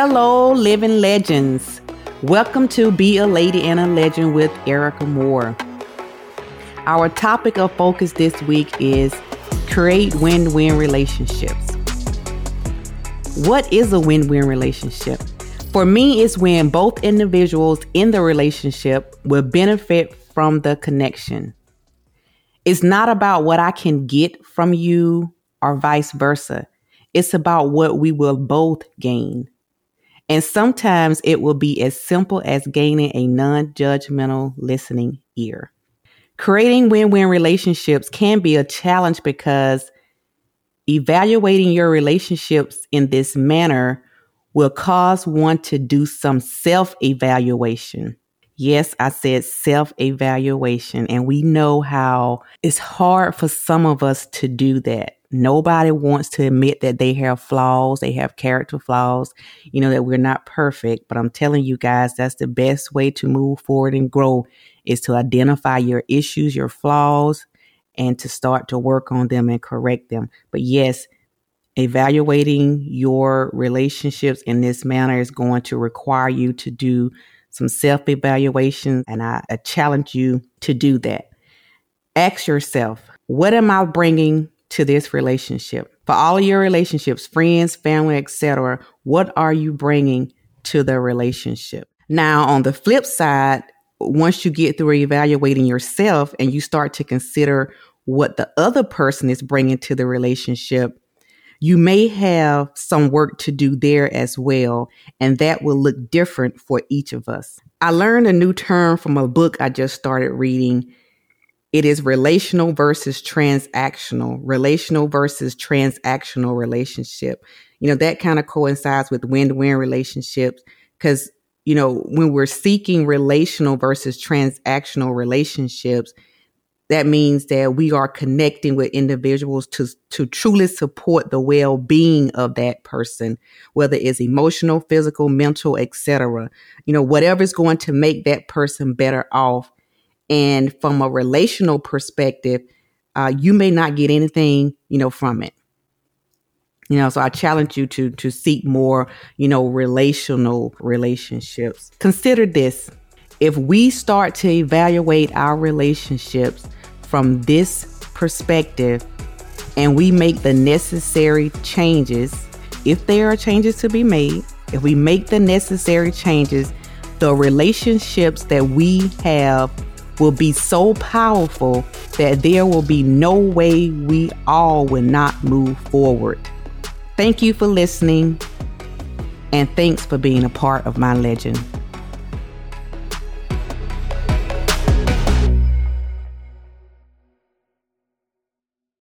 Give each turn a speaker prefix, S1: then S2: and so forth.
S1: Hello, living legends. Welcome to Be a Lady and a Legend with Erica Moore. Our topic of focus this week is create win win relationships. What is a win win relationship? For me, it's when both individuals in the relationship will benefit from the connection. It's not about what I can get from you or vice versa. It's about what we will both gain. And sometimes it will be as simple as gaining a non judgmental listening ear. Creating win win relationships can be a challenge because evaluating your relationships in this manner will cause one to do some self evaluation. Yes, I said self evaluation, and we know how it's hard for some of us to do that. Nobody wants to admit that they have flaws, they have character flaws, you know, that we're not perfect. But I'm telling you guys, that's the best way to move forward and grow is to identify your issues, your flaws, and to start to work on them and correct them. But yes, evaluating your relationships in this manner is going to require you to do some self evaluation. And I, I challenge you to do that. Ask yourself, what am I bringing to this relationship? For all your relationships, friends, family, etc., what are you bringing to the relationship? Now, on the flip side, once you get through evaluating yourself and you start to consider what the other person is bringing to the relationship, you may have some work to do there as well, and that will look different for each of us. I learned a new term from a book I just started reading it is relational versus transactional, relational versus transactional relationship. You know, that kind of coincides with win win relationships because, you know, when we're seeking relational versus transactional relationships, that means that we are connecting with individuals to, to truly support the well-being of that person, whether it's emotional, physical, mental, etc. You know, whatever is going to make that person better off and from a relational perspective, uh, you may not get anything, you know, from it. You know, so I challenge you to to seek more, you know, relational relationships. Consider this. If we start to evaluate our relationships from this perspective and we make the necessary changes, if there are changes to be made, if we make the necessary changes, the relationships that we have will be so powerful that there will be no way we all will not move forward. Thank you for listening, and thanks for being a part of my legend.